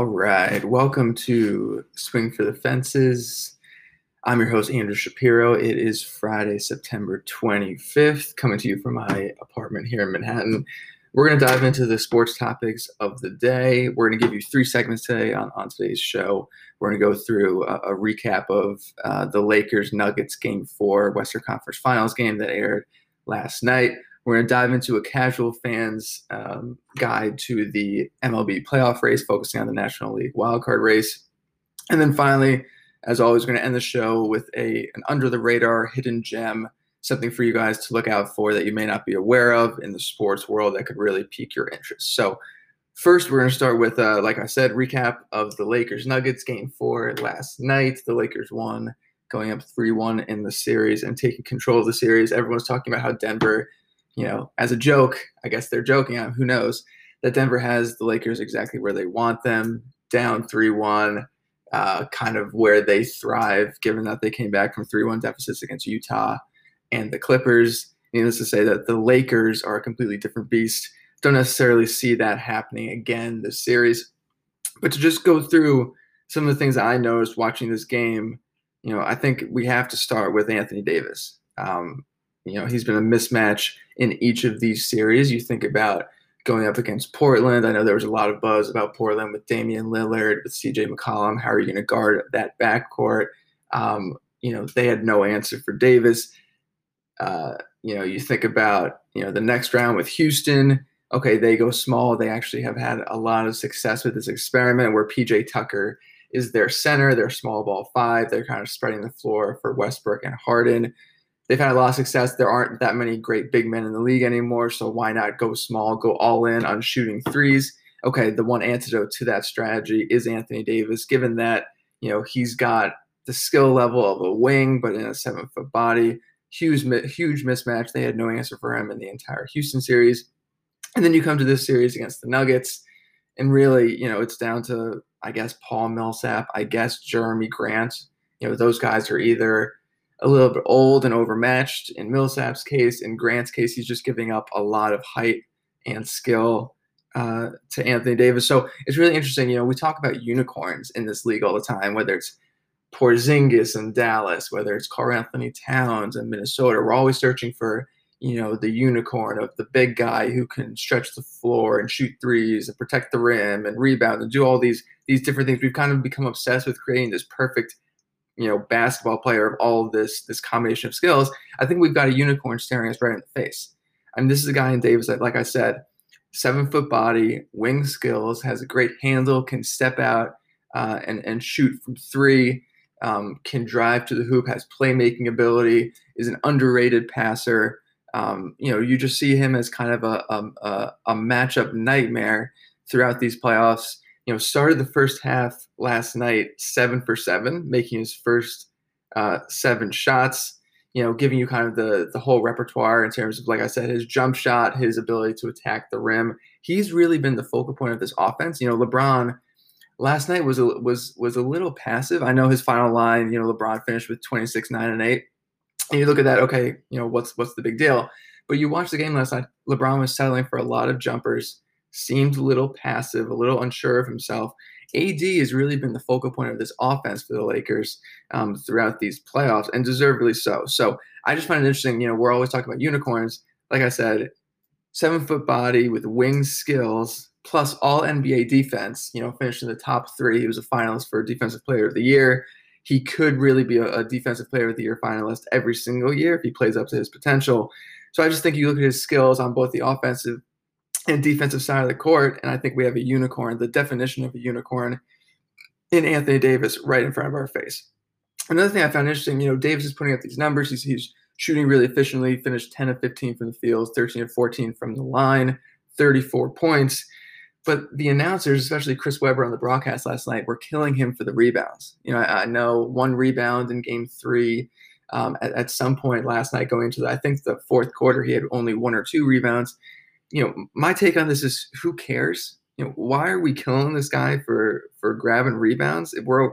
All right. Welcome to Swing for the Fences. I'm your host, Andrew Shapiro. It is Friday, September 25th, coming to you from my apartment here in Manhattan. We're going to dive into the sports topics of the day. We're going to give you three segments today on, on today's show. We're going to go through a, a recap of uh, the Lakers Nuggets Game 4 Western Conference Finals game that aired last night. We're going to dive into a casual fans um, guide to the MLB playoff race, focusing on the National League wildcard race. And then finally, as always, we're going to end the show with a an under the radar hidden gem something for you guys to look out for that you may not be aware of in the sports world that could really pique your interest. So, first, we're going to start with, uh, like I said, recap of the Lakers Nuggets game four last night. The Lakers won, going up 3 1 in the series and taking control of the series. Everyone's talking about how Denver, you know, as a joke, I guess they're joking, who knows, that Denver has the Lakers exactly where they want them, down 3 1. Uh, kind of where they thrive, given that they came back from 3 1 deficits against Utah and the Clippers. Needless to say that the Lakers are a completely different beast. Don't necessarily see that happening again this series. But to just go through some of the things that I noticed watching this game, you know, I think we have to start with Anthony Davis. Um, you know, he's been a mismatch in each of these series. You think about going up against Portland. I know there was a lot of buzz about Portland with Damian Lillard, with CJ McCollum. How are you going to guard that backcourt? Um, you know, they had no answer for Davis. Uh, you know, you think about you know the next round with Houston. Okay, they go small. They actually have had a lot of success with this experiment where PJ Tucker is their center, their small ball five. They're kind of spreading the floor for Westbrook and Harden. They've had a lot of success. There aren't that many great big men in the league anymore, so why not go small, go all in on shooting threes? Okay, the one antidote to that strategy is Anthony Davis, given that you know he's got the skill level of a wing, but in a seven foot body huge huge mismatch. They had no answer for him in the entire Houston series. And then you come to this series against the Nuggets, and really, you know, it's down to I guess Paul Millsap, I guess Jerami Grant. You know, those guys are either a little bit old and overmatched in Millsap's case. In Grant's case, he's just giving up a lot of height and skill uh, to Anthony Davis. So it's really interesting. You know, we talk about unicorns in this league all the time, whether it's Porzingis in Dallas, whether it's Karl-Anthony Towns in Minnesota. We're always searching for, you know, the unicorn of the big guy who can stretch the floor and shoot threes and protect the rim and rebound and do all these these different things. We've kind of become obsessed with creating this perfect, you know, basketball player of all of this this combination of skills. I think we've got a unicorn staring us right in the face. I mean, this is a guy in Davis that, like I said, seven foot body, wing skills, has a great handle, can step out uh, and and shoot from three um, can drive to the hoop, has playmaking ability, is an underrated passer. Um, you know, you just see him as kind of a, a, a matchup nightmare throughout these playoffs. You know, started the first half last night seven for seven, making his first uh, seven shots. You know, giving you kind of the the whole repertoire in terms of, like I said, his jump shot, his ability to attack the rim. He's really been the focal point of this offense. You know, LeBron last night was a, was was a little passive. I know his final line, you know, LeBron finished with 26, 9, and 8. And you look at that, okay, you know, what's what's the big deal? But you watch the game last night, LeBron was settling for a lot of jumpers, seemed a little passive, a little unsure of himself. AD has really been the focal point of this offense for the Lakers um, throughout these playoffs, and deservedly so. So I just find it interesting. You know, we're always talking about unicorns. Like I said, seven foot body with wing skills, plus all NBA defense, you know, finished in the top three. He was a finalist for Defensive Player of the Year. He could really be a, a, Defensive Player of the Year finalist every single year if he plays up to his potential. So I just think you look at his skills on both the offensive and defensive side of the court, and I think we have a unicorn, the definition of a unicorn in Anthony Davis right in front of our face. Another thing I found interesting, you know, Davis is putting up these numbers. He's, he's shooting really efficiently, finished 10 of 15 from the field, 13 of 14 from the line, 34 points. But the announcers, especially Chris Webber on the broadcast last night, were killing him for the rebounds. You know, I, I know one rebound in game three. Um, at, at, some point last night, going into the, I think the fourth quarter, he had only one or two rebounds. You know, my take on this is who cares? You know, why are we killing this guy for for grabbing rebounds? If we're,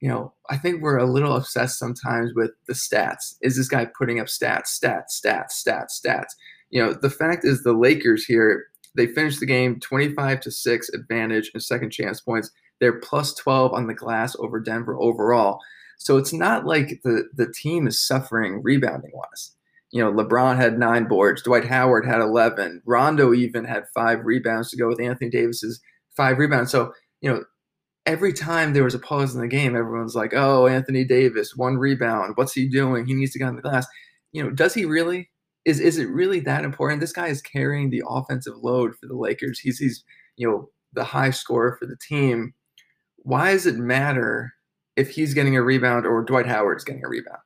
you know, I think we're a little obsessed sometimes with the stats. Is this guy putting up stats, stats, stats, stats, stats? You know, the fact is the Lakers here they finished the game 25 to 6 advantage and second chance points. They're plus 12 on the glass over Denver overall. So it's not like the the team is suffering rebounding wise. You know, LeBron had nine boards, Dwight Howard had 11, Rondo even had five rebounds to go with Anthony Davis's five rebounds. So, you know, every time there was a pause in the game, everyone's like, "Oh, Anthony Davis, one rebound. What's he doing? He needs to get on the glass." You know, does he really? Is is it really that important? This guy is carrying the offensive load for the Lakers. He's he's you know the high scorer for the team. Why does it matter if he's getting a rebound or Dwight Howard's getting a rebound?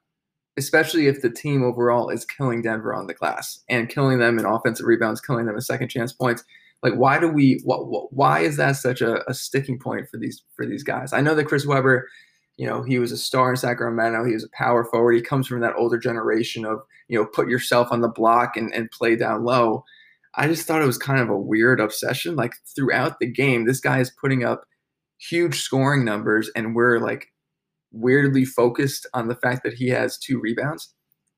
Especially if the team overall is killing Denver on the glass and killing them in offensive rebounds, killing them in second chance points like, why do we? What, what, why is that such a, a sticking point for these for these guys? I know that Chris Webber, you know, he was a star in Sacramento. He was a power forward. He comes from that older generation of you know, put yourself on the block and, and play down low. I just thought it was kind of a weird obsession. Like throughout the game, this guy is putting up huge scoring numbers, and we're like weirdly focused on the fact that he has two rebounds.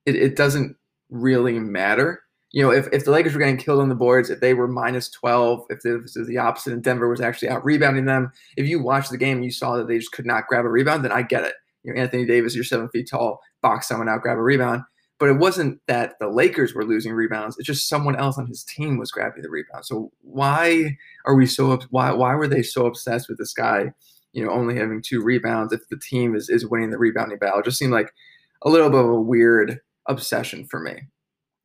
It, it doesn't really matter you know, if, if the Lakers were getting killed on the boards, if they were minus 12, if it was the opposite and Denver was actually out rebounding them, if you watched the game and you saw that they just could not grab a rebound, then I get it. You know, Anthony Davis, you're seven feet tall, box someone out, grab a rebound. But it wasn't that the Lakers were losing rebounds. It's just someone else on his team was grabbing the rebound. So why are we so why why were they so obsessed with this guy, you know, only having two rebounds if the team is is winning the rebounding battle? It just seemed like a little bit of a weird obsession for me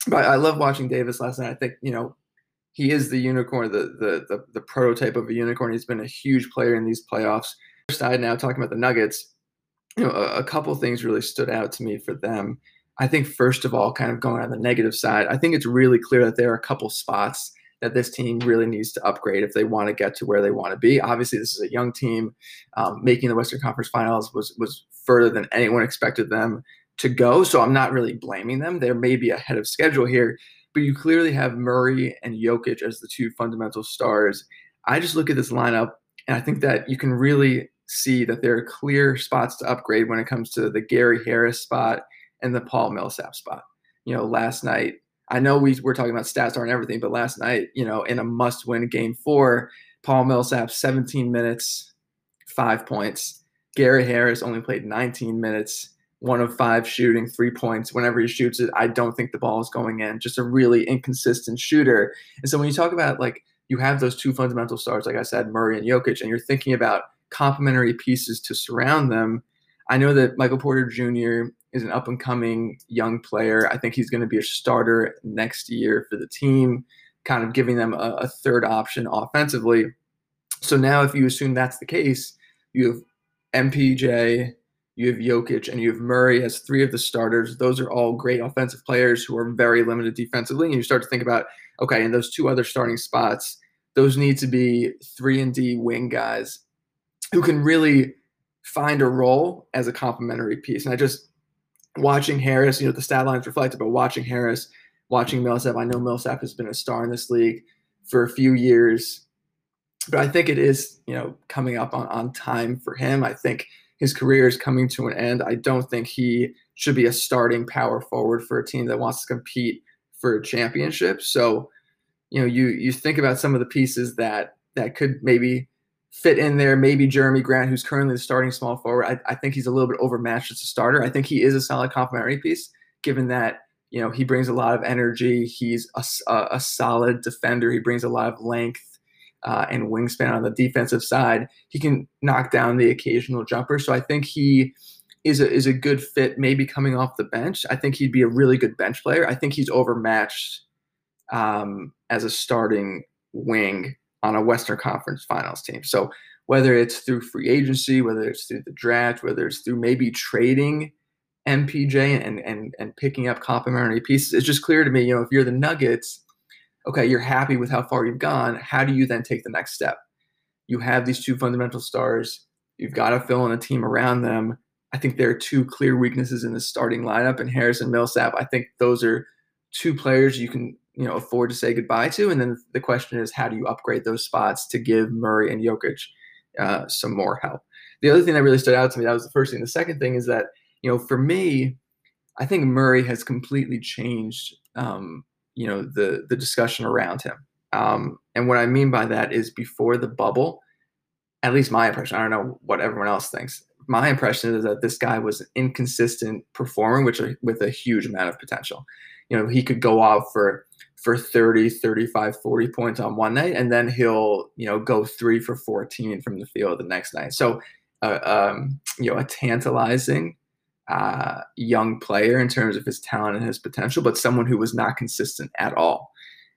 but I love watching Davis last night. I think you know he is the unicorn, the the the, the prototype of a unicorn. He's been a huge player in these playoffs. Side now talking about the Nuggets, you know, a, a couple things really stood out to me for them. I think first of all, kind of going on the negative side, I think it's really clear that there are a couple spots that this team really needs to upgrade if they want to get to where they want to be. Obviously, this is a young team. Um, making the Western Conference Finals was was further than anyone expected them to go. So I'm not really blaming them. They're maybe ahead of schedule here, but you clearly have Murray and Jokic as the two fundamental stars. I just look at this lineup and I think that you can really see that there are clear spots to upgrade when it comes to the Gary Harris spot and the Paul Millsap spot. You know, last night, I know we were talking about stats aren't everything, but last night, you know, in a must win game four, Paul Millsap, 17 minutes, five points. Gary Harris only played 19 minutes one of five shooting three points. Whenever he shoots it, I don't think the ball is going in. Just a really inconsistent shooter. And so when you talk about like you have those two fundamental stars, like I said, Murray and Jokic, and you're thinking about complementary pieces to surround them. I know that Michael Porter Jr. is an up and coming young player. I think he's going to be a starter next year for the team, kind of giving them a, a third option offensively. So now, if you assume that's the case, you have MPJ, you have Jokic, and you have Murray as three of the starters. Those are all great offensive players who are very limited defensively. And you start to think about, okay, in those two other starting spots, those need to be three and D wing guys who can really find a role as a complementary piece. And I just watching Harris, you know, the stat lines reflected, but watching Harris, watching Millsap, I know Millsap has been a star in this league for a few years, but I think it is, you know, coming up on, on time for him. I think his career is coming to an end. I don't think he should be a starting power forward for a team that wants to compete for a championship. So, you know, you you think about some of the pieces that that could maybe fit in there. Maybe Jerami Grant, who's currently the starting small forward. I, I think he's a little bit overmatched as a starter. I think he is a solid complementary piece, given that you know he brings a lot of energy. He's a, a, a solid defender. He brings a lot of length uh, and wingspan on the defensive side. He can knock down the occasional jumper. So I think he is a, is a good fit, maybe coming off the bench. I think he'd be a really good bench player. I think he's overmatched um, as a starting wing on a Western Conference Finals team. So whether it's through free agency, whether it's through the draft, whether it's through maybe trading MPJ and and and picking up complementary pieces, it's just clear to me. You know, if you're the Nuggets, okay, you're happy with how far you've gone. How do you then take the next step? You have these two fundamental stars. You've got to fill in a team around them. I think there are two clear weaknesses in the starting lineup, and Harris and Millsap. I think those are two players you can you know afford to say goodbye to. And then the question is, how do you upgrade those spots to give Murray and Jokic uh, some more help? The other thing that really stood out to me that was the first thing. The second thing is that you know for me, I think Murray has completely changed um, you know the the discussion around him. Um, and what I mean by that is before the bubble, at least my impression. I don't know what everyone else thinks. My impression is that this guy was an inconsistent performer, which with a huge amount of potential. You know, he could go off for for 30, 35, 40 points on one night, and then he'll, you know, go three for 14 from the field the next night. So, uh, um, you know, a tantalizing uh, young player in terms of his talent and his potential, but someone who was not consistent at all.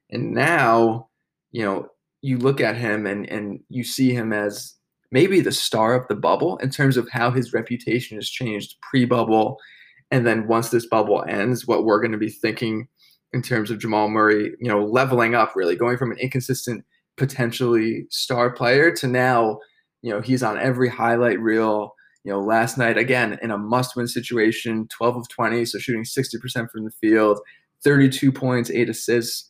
And now, you know, you look at him and and you see him as maybe the star of the bubble in terms of how his reputation has changed pre-bubble and then once this bubble ends what we're going to be thinking in terms of Jamal Murray, you know, leveling up really, going from an inconsistent potentially star player to now, you know, he's on every highlight reel. You know, last night again in a must-win situation, 12 of 20, so shooting 60% from the field, 32 points, eight assists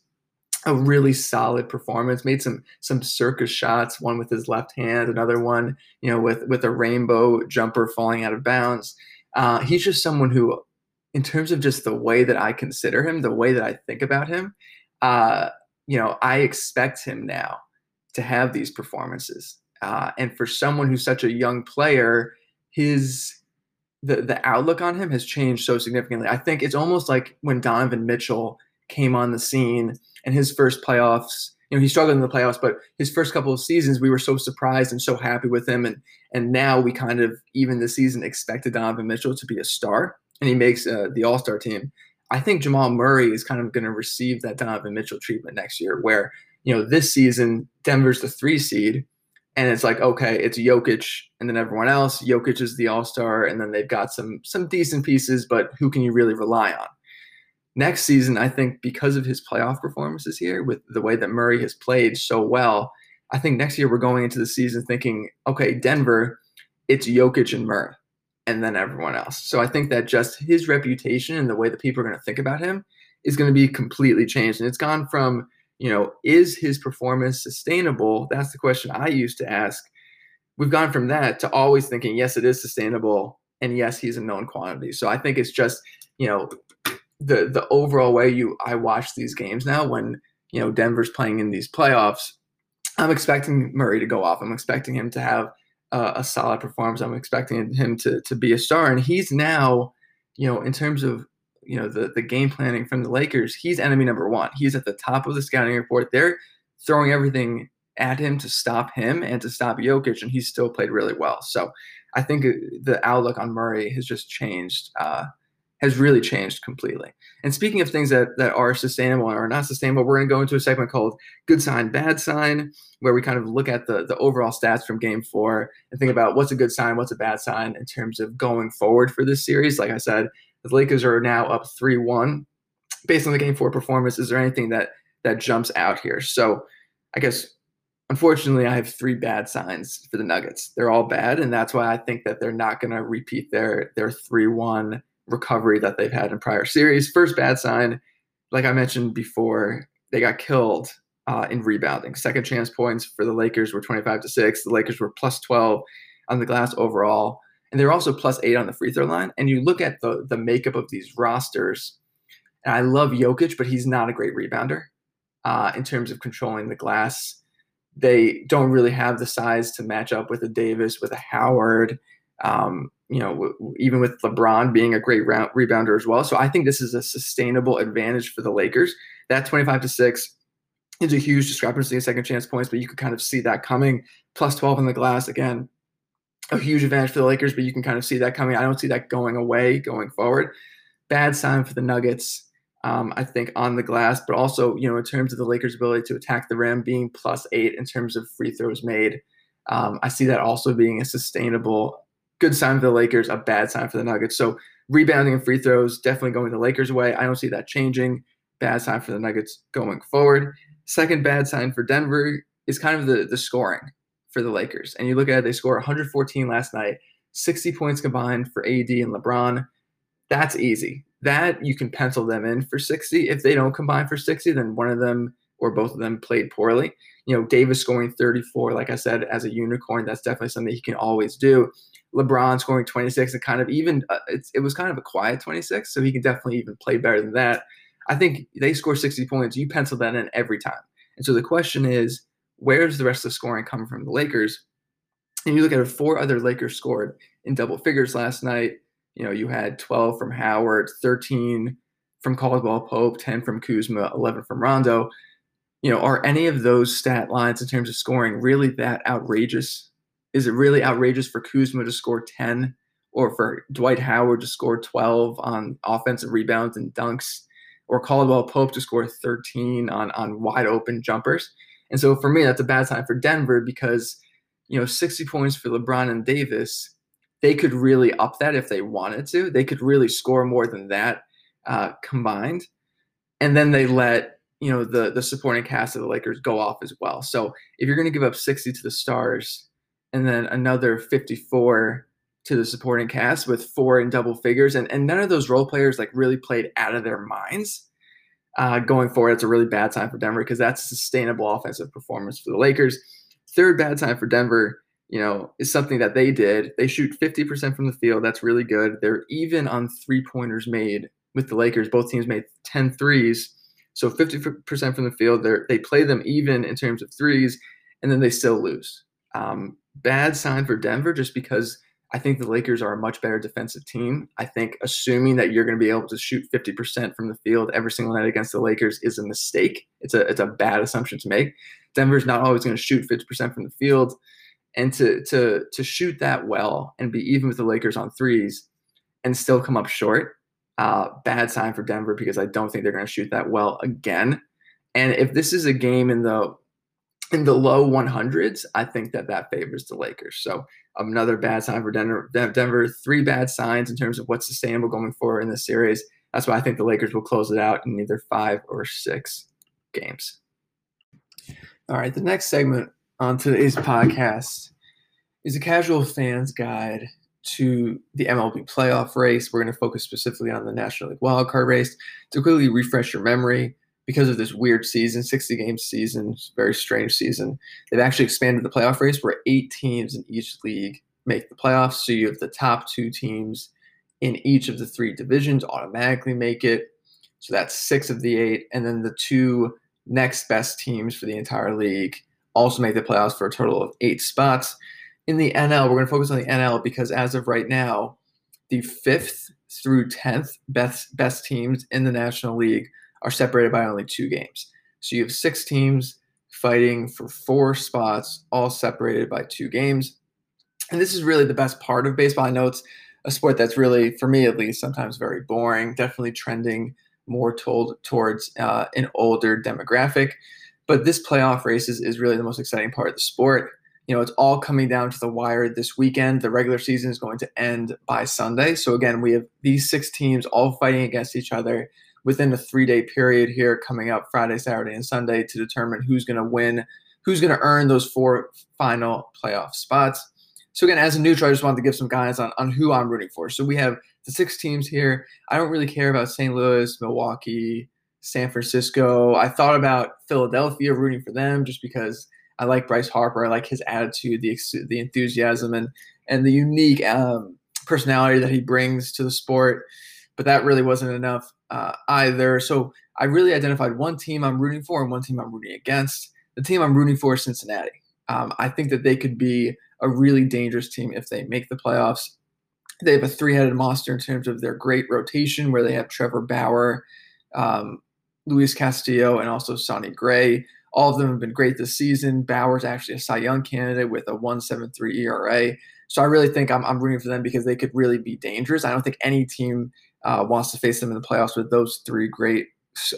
a really solid performance. Made some some circus shots, one with his left hand, another one, you know, with with a rainbow jumper falling out of bounds. Uh, he's just someone who, in terms of just the way that I consider him, the way that I think about him, uh, you know, I expect him now to have these performances. Uh, and for someone who's such a young player, his the the outlook on him has changed so significantly. I think it's almost like when Donovan Mitchell came on the scene and his first playoffs you know he struggled in the playoffs but his first couple of seasons we were so surprised and so happy with him and and now we kind of even this season expected donovan mitchell to be a star and he makes uh, the all-star team i think jamal murray is kind of going to receive that donovan mitchell treatment next year where you know this season denver's the three seed and it's like okay it's Jokic and then everyone else. Jokic is the all-star and then they've got some some decent pieces but who can you really rely on? Next season, I think because of his playoff performances here, with the way that Murray has played so well, I think next year we're going into the season thinking, okay, Denver, it's Jokic and Murray, and then everyone else. So I think that just his reputation and the way that people are going to think about him is going to be completely changed. And it's gone from, you know, is his performance sustainable? That's the question I used to ask. We've gone from that to always thinking, yes, it is sustainable. And yes, he's a known quantity. So I think it's just, you know, the the overall way you I watch these games now when you know Denver's playing in these playoffs, I'm expecting Murray to go off. I'm expecting him to have uh, a solid performance. I'm expecting him to to be a star, and he's now, you know, in terms of you know the the game planning from the Lakers, he's enemy number one. He's at the top of the scouting report. They're throwing everything at him to stop him and to stop Jokic, and he's still played really well. So I think uh, the outlook on Murray has just changed. Uh, has really changed completely. And speaking of things that, that are sustainable and are not sustainable, we're going to go into a segment called Good Sign, Bad Sign, where we kind of look at the, the overall stats from game four and think about what's a good sign, what's a bad sign in terms of going forward for this series. Like I said, the Lakers are now up 3 1. Based on the game four performance, is there anything that, that jumps out here? So I guess unfortunately, I have three bad signs for the Nuggets. They're all bad, and that's why I think that they're not going to repeat their their three one recovery that they've had in prior series. First bad sign, like I mentioned before, they got killed uh, in rebounding. Second chance points for the Lakers were 25 to 6. The Lakers were plus 12 on the glass overall. And they're also plus eight on the free throw line. And you look at the, the makeup of these rosters, and I love Jokic, but he's not a great rebounder uh, in terms of controlling the glass. They don't really have the size to match up with a Davis, with a Howard. Um, you know, even with LeBron being a great round, rebounder as well. So I think this is a sustainable advantage for the Lakers. That 25 to 6 is a huge discrepancy in second chance points, but you could kind of see that coming. Plus 12 in the glass, again, a huge advantage for the Lakers, but you can kind of see that coming. I don't see that going away going forward. Bad sign for the Nuggets. Um, I think on the glass, but also, you know, in terms of the Lakers' ability to attack the rim, being plus eight in terms of free throws made, um, I see that also being a sustainable good sign for the Lakers, a bad sign for the Nuggets. So rebounding and free throws definitely going the Lakers' way. I don't see that changing. Bad sign for the Nuggets going forward. Second bad sign for Denver is kind of the the scoring for the Lakers. And you look at it, they score 114 last night, 60 points combined for AD and LeBron. That's easy. That you can pencil them in for 60. If they don't combine for 60, then one of them or both of them played poorly. You know, Davis scoring 34, like I said, as a unicorn, that's definitely something he can always do. LeBron scoring 26 and kind of even uh, it was kind of a quiet 26, so he can definitely even play better than that. I think they score 60 points. You pencil that in every time. And so the question is, where's the rest of the scoring coming from the Lakers? And you look at four other Lakers scored in double figures last night. You know, you had 12 from Howard, 13 from Caldwell Pope, 10 from Kuzma, 11 from Rondo. You know, are any of those stat lines in terms of scoring really that outrageous? Is it really outrageous for Kuzma to score 10 or for Dwight Howard to score 12 on offensive rebounds and dunks or Caldwell Pope to score 13 on, on wide open jumpers? And so for me, that's a bad sign for Denver because, you know, 60 points for LeBron and Davis, they could really up that if they wanted to. They could really score more than that uh, combined. And then they let, you know, the, the supporting cast of the Lakers go off as well. So if you're going to give up 60 to the Stars and then another 54 to the supporting cast with four in double figures, and, and none of those role players like really played out of their minds uh, going forward, it's a really bad time for Denver because that's a sustainable offensive performance for the Lakers. Third bad time for Denver, you know, is something that they did. They shoot 50% from the field. That's really good. They're even on three pointers made with the Lakers. Both teams made 10 threes. So 50% from the field. They're they play them even in terms of threes, and then they still lose. Um, bad sign for Denver just because I think the Lakers are a much better defensive team. I think assuming that you're going to be able to shoot 50% from the field every single night against the Lakers is a mistake. It's a it's a bad assumption to make. Denver's not always going to shoot 50% from the field. And to to to shoot that well and be even with the Lakers on threes and still come up short, uh, bad sign for Denver because I don't think they're going to shoot that well again. And if this is a game in the in the low 100s, I think that that favors the Lakers. So another bad sign for Denver. Denver, three bad signs in terms of what's sustainable going forward in this series. That's why I think the Lakers will close it out in either five or six games. All right, the next segment on today's podcast is a casual fans guide to the MLB playoff race. We're going to focus specifically on the National League wildcard race to quickly refresh your memory because of this weird season, 60 game season, very strange season, they've actually expanded the playoff race where eight teams in each league make the playoffs. So you have the top two teams in each of the three divisions automatically make it. So that's six of the eight. And then the two next best teams for the entire league also make the playoffs for a total of eight spots. In the NL, we're going to focus on the NL because as of right now, the fifth through 10th best, best teams in the National League are separated by only two games. So you have six teams fighting for four spots, all separated by two games. And this is really the best part of baseball. I know it's a sport that's really, for me at least, sometimes very boring, definitely trending more told towards uh, an older demographic. But this playoff race is, is really the most exciting part of the sport. You know, it's all coming down to the wire this weekend. The regular season is going to end by Sunday. So, again, we have these six teams all fighting against each other within a three day period here coming up Friday, Saturday, and Sunday to determine who's going to win, who's going to earn those four final playoff spots. So again, as a neutral, I just wanted to give some guidance on, on who I'm rooting for. So we have the six teams here. I don't really care about St. Louis, Milwaukee, San Francisco. I thought about Philadelphia rooting for them just because I like Bryce Harper. I like his attitude, the the enthusiasm, and and the unique um, personality that he brings to the sport. But that really wasn't enough uh, either. So I really identified one team I'm rooting for and one team I'm rooting against. The team I'm rooting for is Cincinnati. Um, I think that they could be a really dangerous team if they make the playoffs. They have a three-headed monster in terms of their great rotation, where they have Trevor Bauer, um, Luis Castillo, and also Sonny Gray. All of them have been great this season. Bauer's actually a Cy Young candidate with a 1.73 ERA. So I really think I'm, I'm rooting for them because they could really be dangerous. I don't think any team uh, wants to face them in the playoffs with those three great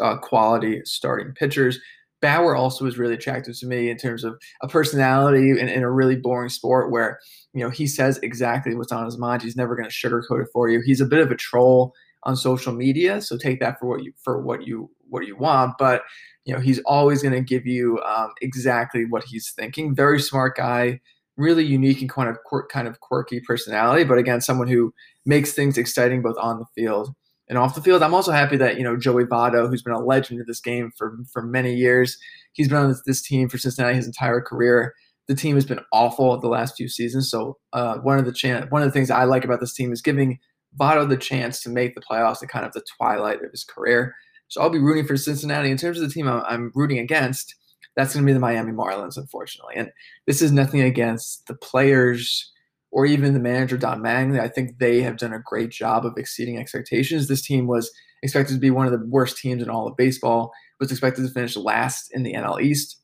uh, quality starting pitchers. Bauer also was really attractive to me in terms of a personality in, in a really boring sport where, you know, he says exactly what's on his mind. He's never going to sugarcoat it for you. He's a bit of a troll on social media, so take that for what you for what you what you want. But you know, he's always going to give you um, exactly what he's thinking. Very smart guy, really unique and kind of quirk, kind of quirky personality. But again, someone who makes things exciting both on the field and off the field. I'm also happy that you know Joey Votto, who's been a legend of this game for for many years, he's been on this, this team for Cincinnati his entire career. The team has been awful the last few seasons. So uh, one of the chan- one of the things I like about this team is giving Votto the chance to make the playoffs at kind of the twilight of his career. So I'll be rooting for Cincinnati. In terms of the team I'm, I'm rooting against, that's going to be the Miami Marlins, unfortunately. And this is nothing against the players or even the manager, Don Mattingly. I think they have done a great job of exceeding expectations. This team was expected to be one of the worst teams in all of baseball, was expected to finish last in the NL East.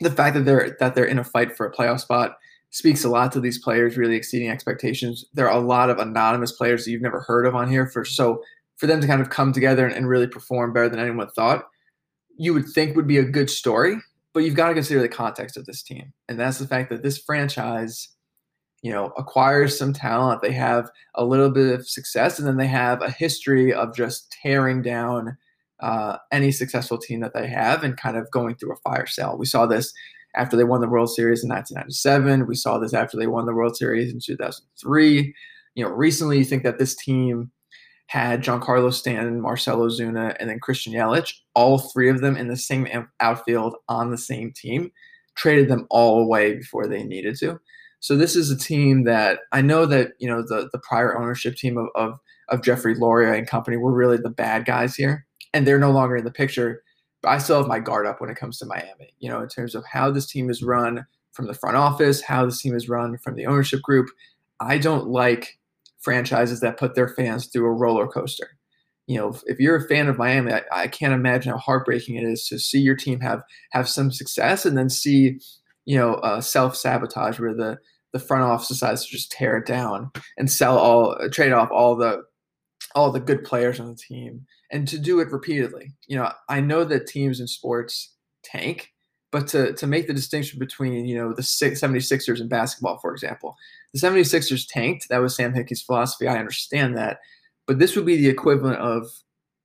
The fact that they're that they're in a fight for a playoff spot speaks a lot to these players really exceeding expectations. There are a lot of anonymous players that you've never heard of on here for so for them to kind of come together and, and really perform better than anyone thought, you would think would be a good story. But you've got to consider the context of this team, and that's the fact that this franchise, you know, acquires some talent. They have a little bit of success, and then they have a history of just tearing down uh, any successful team that they have and kind of going through a fire sale. We saw this after they won the World Series in 1997. We saw this after they won the World Series in 2003. You know, recently you think that this team had Giancarlo Stanton, Marcell Ozuna, and then Christian Yelich, all three of them in the same outfield on the same team, traded them all away before they needed to. So this is a team that I know that you know the the prior ownership team of of, of Jeffrey Loria and company were really the bad guys here, and they're no longer in the picture. But I still have my guard up when it comes to Miami. You know, in terms of how this team is run from the front office, how this team is run from the ownership group. I don't like franchises that put their fans through a roller coaster. You know, if, if you're a fan of Miami, I, I, can't imagine how heartbreaking it is to see your team have have some success and then see, you know, uh, self sabotage where the the front office decides to just tear it down and sell all, trade off all the all the good players on the team, and to do it repeatedly. You know, I know that teams in sports tank, but to, to make the distinction between, you know, the 76ers in basketball, for example, the 76ers tanked. That was Sam Hinkie's philosophy. I understand that. But this would be the equivalent of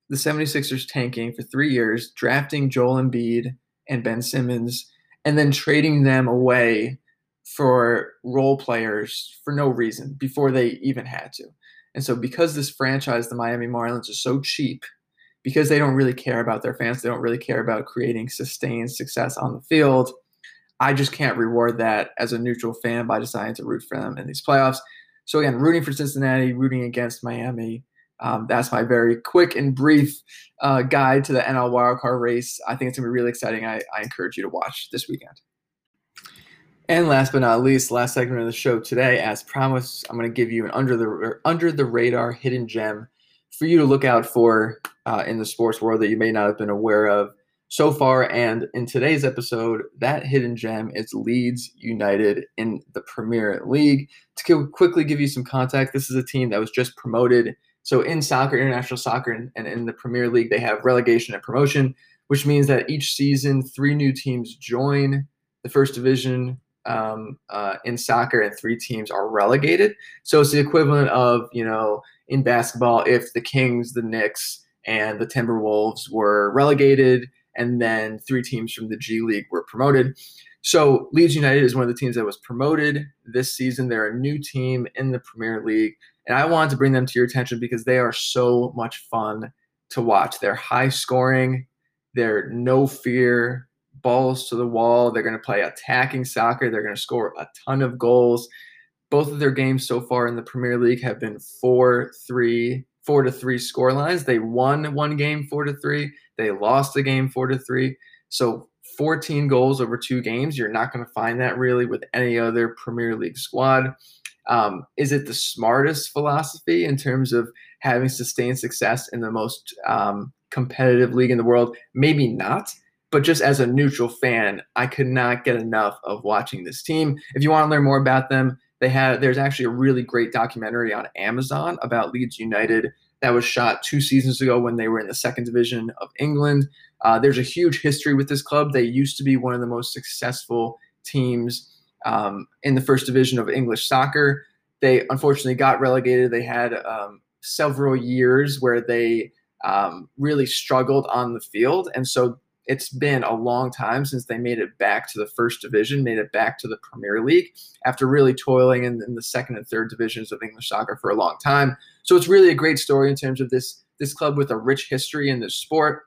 the 76ers tanking for three years, drafting Joel Embiid and Ben Simmons, and then trading them away for role players for no reason before they even had to. And so, because this franchise, the Miami Marlins, is so cheap because they don't really care about their fans. They don't really care about creating sustained success on the field. I just can't reward that as a neutral fan by deciding to root for them in these playoffs. So again, rooting for Cincinnati, rooting against Miami. Um, that's my very quick and brief uh, guide to the NL wildcard race. I think it's gonna be really exciting. I, I encourage you to watch this weekend. And last but not least, last segment of the show today, as promised, I'm going to give you an under the under the radar hidden gem for you to look out for uh, in the sports world that you may not have been aware of so far. And in today's episode, that hidden gem is Leeds United in the Premier League. To quickly give you some context, this is a team that was just promoted. So in soccer, international soccer, and, in the Premier League, they have relegation and promotion, which means that each season, three new teams join the first division um, uh, in soccer, and three teams are relegated. So it's the equivalent of, you know, in basketball, if the Kings, the Knicks, and the Timberwolves were relegated, and then three teams from the G League were promoted. So Leeds United is one of the teams that was promoted this season. They're a new team in the Premier League, and I wanted to bring them to your attention because they are so much fun to watch. They're high scoring, they're no fear, balls to the wall. They're going to play attacking soccer. They're going to score a ton of goals both of their games so far in the Premier League have been four three four to three score lines. They won one game four to three. They lost the game four to three. So 14 goals over two games. You're not going to find that really with any other Premier League squad. Um, is it the smartest philosophy in terms of having sustained success in the most um, competitive league in the world? Maybe not. But just as a neutral fan, I could not get enough of watching this team. If you want to learn more about them, they had there's actually a really great documentary on Amazon about Leeds United that was shot two seasons ago when they were in the second division of England. Uh, there's a huge history with this club. They used to be one of the most successful teams um, in the first division of English soccer. They unfortunately got relegated. They had um, several years where they um, really struggled on the field, and so it's been a long time since they made it back to the first division, made it back to the Premier League after really toiling in, in, the second and third divisions of English soccer for a long time. So it's really a great story in terms of this this club with a rich history in this sport,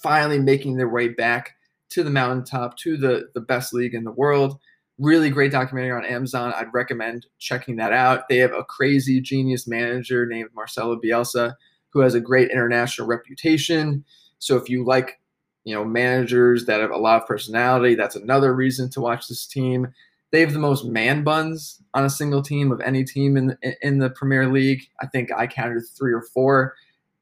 finally making their way back to the mountaintop, to the the best league in the world. Really great documentary on Amazon. I'd recommend checking that out. They have a crazy genius manager named Marcelo Bielsa who has a great international reputation. So if you like you know, managers that have a lot of personality. That's another reason to watch this team. They have the most man buns on a single team of any team in in the Premier League. I think I counted three or four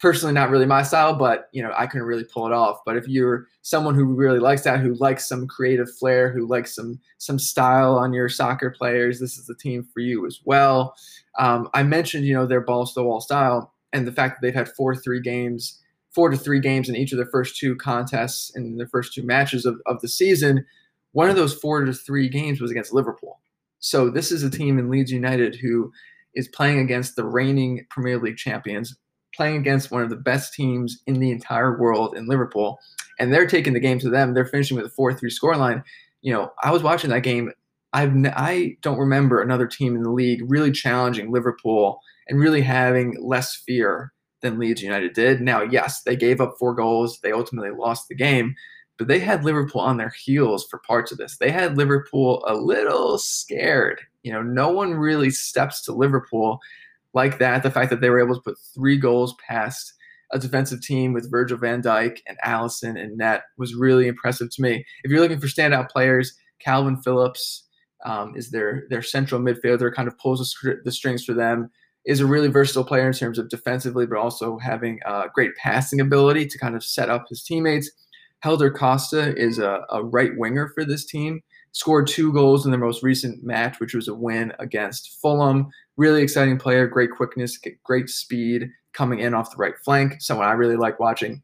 personally not really my style, but you know, I couldn't really pull it off. But if you're someone who really likes that, who likes some creative flair, who likes some some style on your soccer players, this is the team for you as well. Um, I mentioned, you know, their balls to the wall style and the fact that they've had four three games, four to three games in each of their first two contests in the first two matches of, of the season. One of those four to three games was against Liverpool. So this is a team in Leeds United who is playing against the reigning Premier League champions, playing against one of the best teams in the entire world in Liverpool, and they're taking the game to them. They're finishing with a 4 3 scoreline. You know, I was watching that game. I've, I don't remember another team in the league really challenging Liverpool and really having less fear than Leeds United did. Now, yes, they gave up four goals. They ultimately lost the game, but they had Liverpool on their heels for parts of this. They had Liverpool a little scared. You know, no one really steps to Liverpool like that. The fact that they were able to put three goals past a defensive team with Virgil van Dijk and Alisson and net was really impressive to me. If you're looking for standout players, Kalvin Phillips um, is their their central midfielder, kind of pulls the, strings for them. Is a really versatile player in terms of defensively, but also having uh, great passing ability to kind of set up his teammates. Helder Costa is a, a right winger for this team scored two goals in their most recent match, which was a win against Fulham. Really exciting player, great quickness, great speed coming in off the right flank. Someone I really like watching.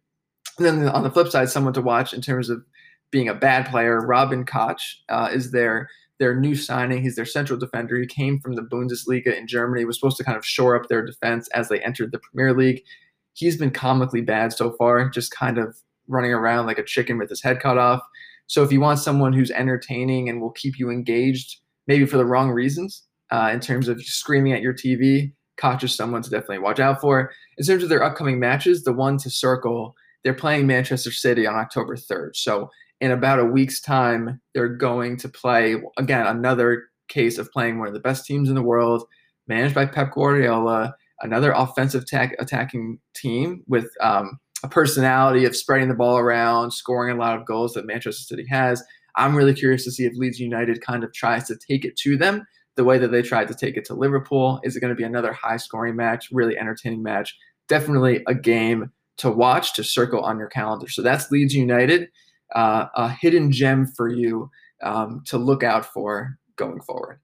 And then on the flip side, someone to watch in terms of being a bad player, Robin Koch uh, is their their new signing. He's their central defender. He came from the Bundesliga in Germany. Was supposed to kind of shore up their defense as they entered the Premier League. He's been comically bad so far, just kind of running around like a chicken with his head cut off. So if you want someone who's entertaining and will keep you engaged, maybe for the wrong reasons, uh, in terms of screaming at your TV, Koch is someone to definitely watch out for. In terms of their upcoming matches, the one to circle, they're playing Manchester City on October 3rd. So in about a week's time, they're going to play again another case of playing one of the best teams in the world, managed by Pep Guardiola, another offensive attack, attacking team with um, a personality of spreading the ball around, scoring a lot of goals that Manchester City has. I'm really curious to see if Leeds United kind of tries to take it to them the way that they tried to take it to Liverpool. Is it going to be another high scoring match, really entertaining match? Definitely a game to watch, to circle on your calendar. So that's Leeds United, uh, a hidden gem for you um, to look out for going forward.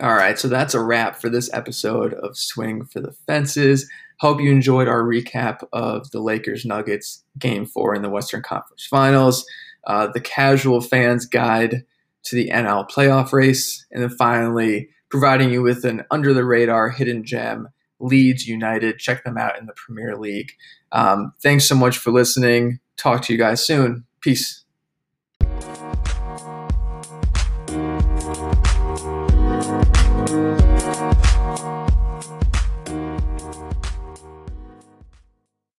All right, so that's a wrap for this episode of Swing for the Fences. Hope you enjoyed our recap of the Lakers Nuggets game four in the Western Conference Finals, uh, the casual fans guide to the NL playoff race, and then finally providing you with an under the radar hidden gem, Leeds United. Check them out in the Premier League. Um, thanks so much for listening. Talk to you guys soon. Peace.